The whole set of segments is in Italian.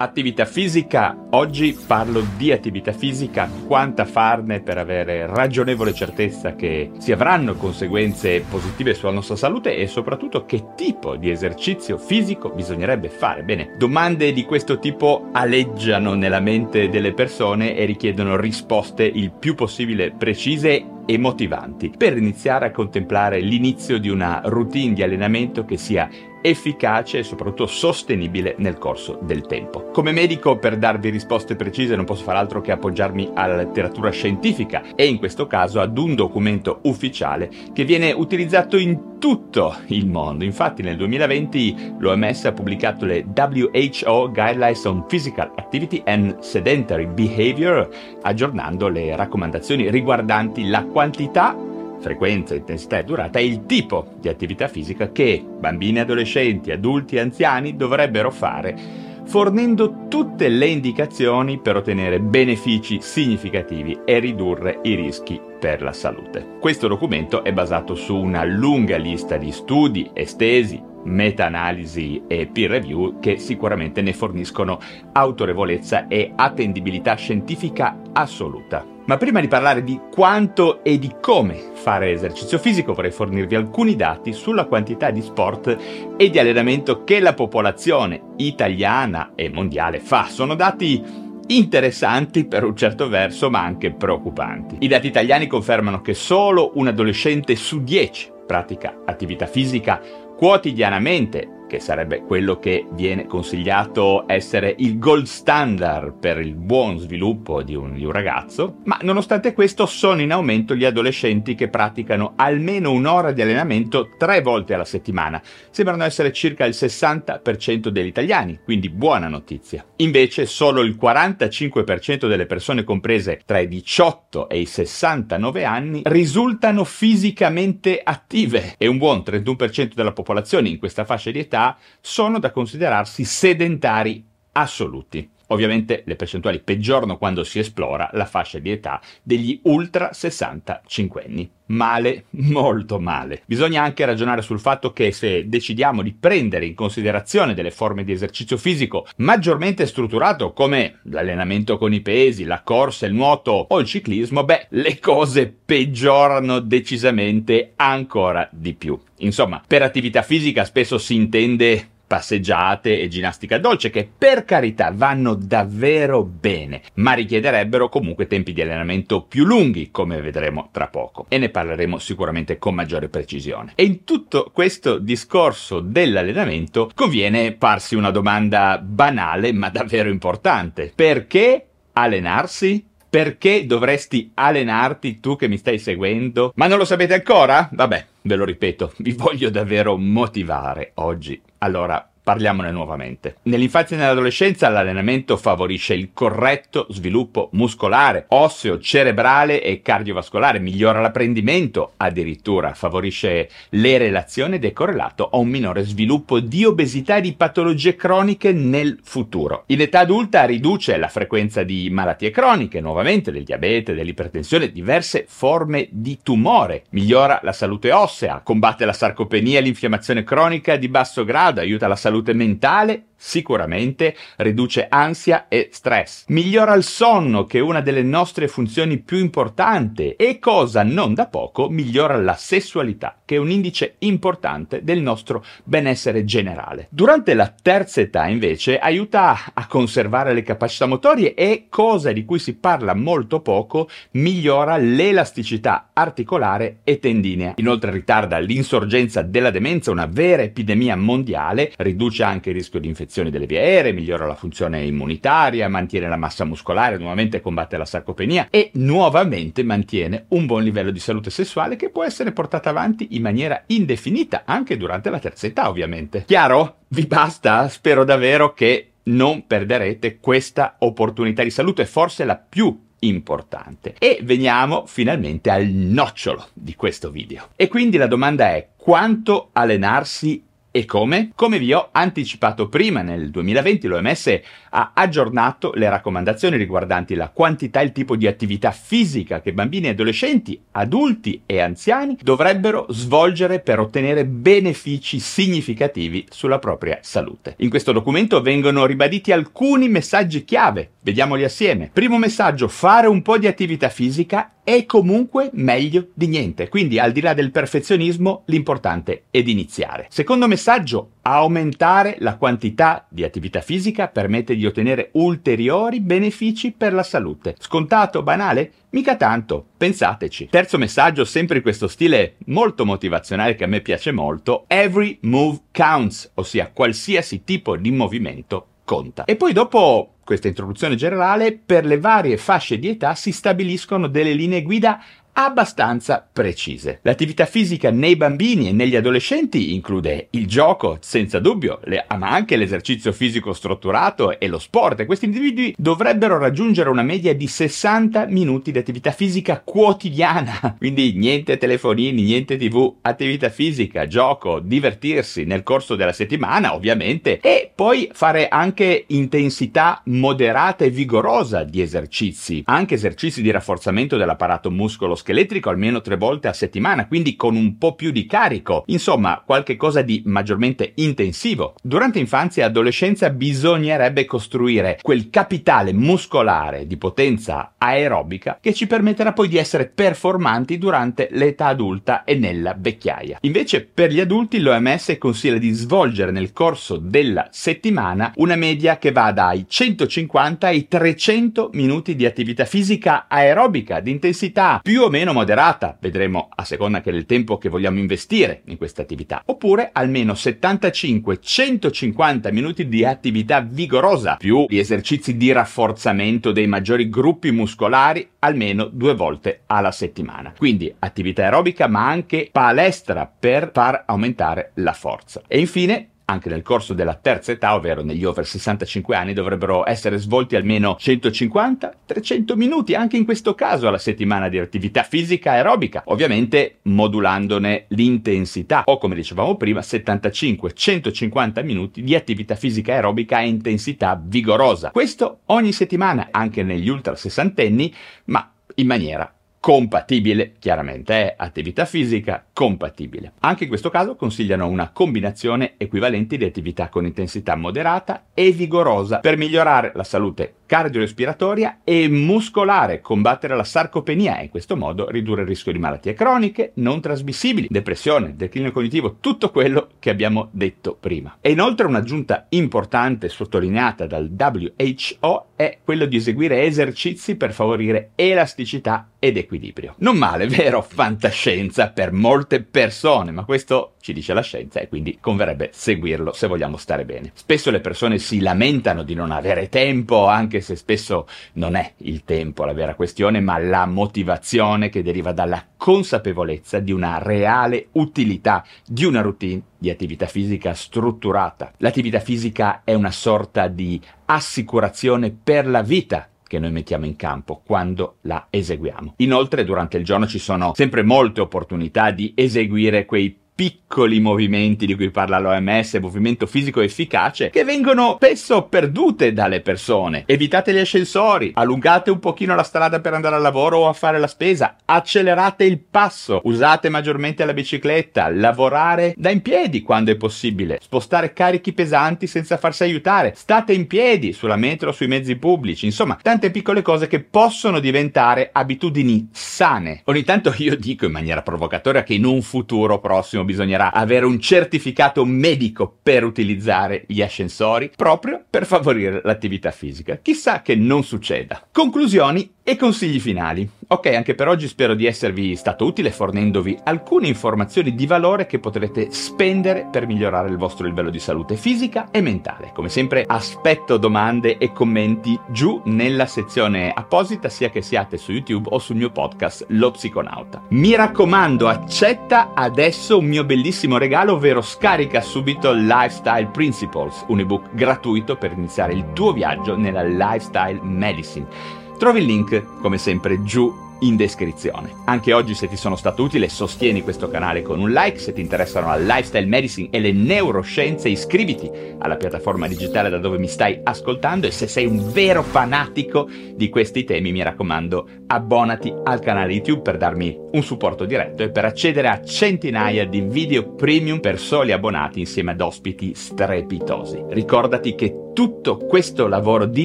Attività fisica, oggi parlo di attività fisica, quanta farne per avere ragionevole certezza che si avranno conseguenze positive sulla nostra salute e soprattutto che tipo di esercizio fisico bisognerebbe fare. Bene, domande di questo tipo aleggiano nella mente delle persone e richiedono risposte il più possibile precise e motivanti per iniziare a contemplare l'inizio di una routine di allenamento che sia efficace e soprattutto sostenibile nel corso del tempo. Come medico, per darvi risposte precise non posso far altro che appoggiarmi alla letteratura scientifica e in questo caso ad un documento ufficiale che viene utilizzato in tutto il mondo. Infatti nel 2020 l'OMS ha pubblicato le WHO Guidelines on Physical Activity and Sedentary Behavior, aggiornando le raccomandazioni riguardanti la quantità frequenza, intensità e durata è il tipo di attività fisica che bambini, adolescenti, adulti e anziani dovrebbero fare fornendo tutte le indicazioni per ottenere benefici significativi e ridurre i rischi per la salute. Questo documento è basato su una lunga lista di studi estesi, meta-analisi e peer review che sicuramente ne forniscono autorevolezza e attendibilità scientifica assoluta. Ma prima di parlare di quanto e di come fare esercizio fisico vorrei fornirvi alcuni dati sulla quantità di sport e di allenamento che la popolazione italiana e mondiale fa. Sono dati interessanti per un certo verso ma anche preoccupanti. I dati italiani confermano che solo un adolescente su 10 pratica attività fisica quotidianamente che sarebbe quello che viene consigliato essere il gold standard per il buon sviluppo di un, di un, ragazzo, ma nonostante questo sono in aumento gli adolescenti che praticano almeno un'ora di allenamento tre volte alla settimana. Sembrano essere circa il 60% degli italiani, quindi buona notizia. Invece solo il 45% delle persone comprese tra i 18 e i 69 anni risultano fisicamente attive e un buon 31% della popolazione in questa fascia di età sono da considerarsi sedentari assoluti. Ovviamente le percentuali peggiorano quando si esplora la fascia di età degli ultra 65 anni. Male, molto male. Bisogna anche ragionare sul fatto che se decidiamo di prendere in considerazione delle forme di esercizio fisico maggiormente strutturato come l'allenamento con i pesi, la corsa, il nuoto o il ciclismo, beh, le cose peggiorano decisamente ancora di più. Insomma, per attività fisica spesso si intende passeggiate e ginnastica dolce che per carità vanno davvero bene, ma richiederebbero comunque tempi di allenamento più lunghi, come vedremo tra poco, e ne parleremo sicuramente con maggiore precisione. E in tutto questo discorso dell'allenamento conviene farsi una domanda banale ma davvero importante. Perché allenarsi? Perché dovresti allenarti tu che mi stai seguendo? Ma non lo sapete ancora? Vabbè, ve lo ripeto, vi voglio davvero motivare oggi. Allora, Parliamone nuovamente. Nell'infanzia e nell'adolescenza l'allenamento favorisce il corretto sviluppo muscolare, osseo, cerebrale e cardiovascolare, migliora l'apprendimento, addirittura favorisce le relazioni ed è correlato a un minore sviluppo di obesità e di patologie croniche nel futuro. In età adulta riduce la frequenza di malattie croniche, nuovamente del diabete, dell'ipertensione, diverse forme di tumore, migliora la salute ossea, combatte la sarcopenia e l'infiammazione cronica di basso grado, aiuta la salute salute mentale sicuramente riduce ansia e stress, migliora il sonno che è una delle nostre funzioni più importanti e cosa non da poco migliora la sessualità che è un indice importante del nostro benessere generale. Durante la terza età invece aiuta a conservare le capacità motorie e cosa di cui si parla molto poco migliora l'elasticità articolare e tendinea. Inoltre ritarda l'insorgenza della demenza, una vera epidemia mondiale, riduce anche il rischio di infezione infezioni delle vie aeree, migliora la funzione immunitaria, mantiene la massa muscolare, nuovamente combatte la sarcopenia e nuovamente mantiene un buon livello di salute sessuale che può essere portata avanti in maniera indefinita anche durante la terza età, ovviamente. Chiaro? Vi basta? Spero davvero che non perderete questa opportunità di salute, forse la più importante. E veniamo finalmente al nocciolo di questo video. E quindi la domanda è quanto allenarsi E come? Come vi ho anticipato prima, nel 2020 l'OMS ha aggiornato le raccomandazioni riguardanti la quantità e il tipo di attività fisica che bambini e adolescenti, adulti e anziani dovrebbero svolgere per ottenere benefici significativi sulla propria salute. In questo documento vengono ribaditi alcuni messaggi chiave. Vediamoli assieme. Primo messaggio, fare un po' di attività fisica è comunque meglio di niente. Quindi, al di là del perfezionismo, l'importante è di iniziare. Secondo messaggio, aumentare la quantità di attività fisica permette di ottenere ulteriori benefici per la salute. Scontato, banale? Mica tanto, pensateci. Terzo messaggio, sempre in questo stile molto motivazionale che a me piace molto, every move counts, ossia qualsiasi tipo di movimento conta. E poi dopo questa introduzione generale, per le varie fasce di età si stabiliscono delle linee guida abbastanza precise. L'attività fisica nei bambini e negli adolescenti include il gioco, senza dubbio, le, ma anche l'esercizio fisico strutturato e lo sport. Questi individui dovrebbero raggiungere una media di 60 minuti di attività fisica quotidiana. Quindi niente telefonini, niente tv, attività fisica, gioco, divertirsi nel corso della settimana, ovviamente, e poi fare anche intensità moderata e vigorosa di esercizi, anche esercizi di rafforzamento dell'apparato muscolo scheletrico almeno tre volte a settimana, quindi con un po' più di carico. Insomma, qualche cosa di maggiormente intensivo. Durante infanzia e adolescenza bisognerebbe costruire quel capitale muscolare di potenza aerobica che ci permetterà poi di essere performanti durante l'età adulta e nella vecchiaia. Invece, per gli adulti l'OMS consiglia di svolgere nel corso della settimana una media che va dai 150 ai 300 minuti di attività fisica aerobica di intensità più o meno meno moderata, vedremo a seconda che del tempo che vogliamo investire in questa attività, oppure almeno 75-150 minuti di attività vigorosa, più gli esercizi di rafforzamento dei maggiori gruppi muscolari almeno due volte alla settimana. Quindi attività aerobica ma anche palestra per far aumentare la forza. E infine anche nel corso della terza età, ovvero negli over 65 anni, dovrebbero essere svolti almeno 150-300 minuti, anche in questo caso alla settimana di attività fisica aerobica, ovviamente modulandone l'intensità, o come dicevamo prima, 75-150 minuti di attività fisica aerobica a intensità vigorosa. Questo ogni settimana, anche negli ultra sessantenni, ma in maniera compatibile, chiaramente è attività fisica compatibile. Anche in questo caso consigliano una combinazione equivalente di attività con intensità moderata e vigorosa per migliorare la salute cardiorespiratoria e muscolare, combattere la sarcopenia e in questo modo ridurre il rischio di malattie croniche non trasmissibili, depressione, declino cognitivo, tutto quello che abbiamo detto prima. E inoltre un'aggiunta importante sottolineata dal WHO è quello di eseguire esercizi per favorire elasticità ed equilibrio. Non male, vero? Fantascienza per molte persone, ma questo ci dice la scienza e quindi converrebbe seguirlo se vogliamo stare bene. Spesso le persone si lamentano di non avere tempo, anche se spesso non è il tempo la vera questione, ma la motivazione che deriva dalla consapevolezza di una reale utilità di una routine di attività fisica strutturata. L'attività fisica è una sorta di assicurazione per la vita che noi mettiamo in campo quando la eseguiamo. Inoltre durante il giorno ci sono sempre molte opportunità di eseguire quei piccoli movimenti di cui parla l'OMS, movimento fisico efficace, che vengono spesso perdute dalle persone. Evitate gli ascensori, allungate un pochino la strada per andare al lavoro o a fare la spesa, accelerate il passo, usate maggiormente la bicicletta, lavorare da in piedi quando è possibile, spostare carichi pesanti senza farsi aiutare, state in piedi sulla metro o sui mezzi pubblici, insomma, tante piccole cose che possono diventare abitudini sane. Ogni tanto io dico in maniera provocatoria che in un futuro prossimo bisognerà avere un certificato medico per utilizzare gli ascensori proprio per favorire l'attività fisica. Chissà che non succeda. Conclusioni e consigli finali. Ok, anche per oggi spero di esservi stato utile fornendovi alcune informazioni di valore che potrete spendere per migliorare il vostro livello di salute fisica e mentale. Come sempre aspetto domande e commenti giù nella sezione apposita sia che siate su YouTube o sul mio podcast Lo Psiconauta. Mi raccomando, accetta adesso un mio bellissimo regalo, ovvero scarica subito Lifestyle Principles, un ebook gratuito per iniziare il tuo viaggio nella lifestyle medicine. Trovi il link, come sempre, giù in descrizione. Anche oggi se ti sono stato utile sostieni questo canale con un like, se ti interessano la lifestyle medicine e le neuroscienze iscriviti alla piattaforma digitale da dove mi stai ascoltando e se sei un vero fanatico di questi temi mi raccomando abbonati al canale YouTube per darmi un supporto diretto e per accedere a centinaia di video premium per soli abbonati insieme ad ospiti strepitosi. Ricordati che tutto questo lavoro di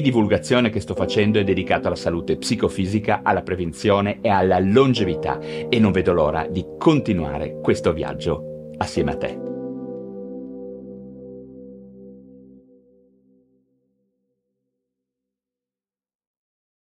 divulgazione che sto facendo è dedicato alla salute psicofisica, alla prevenzione e alla longevità e non vedo l'ora di continuare questo viaggio assieme a te.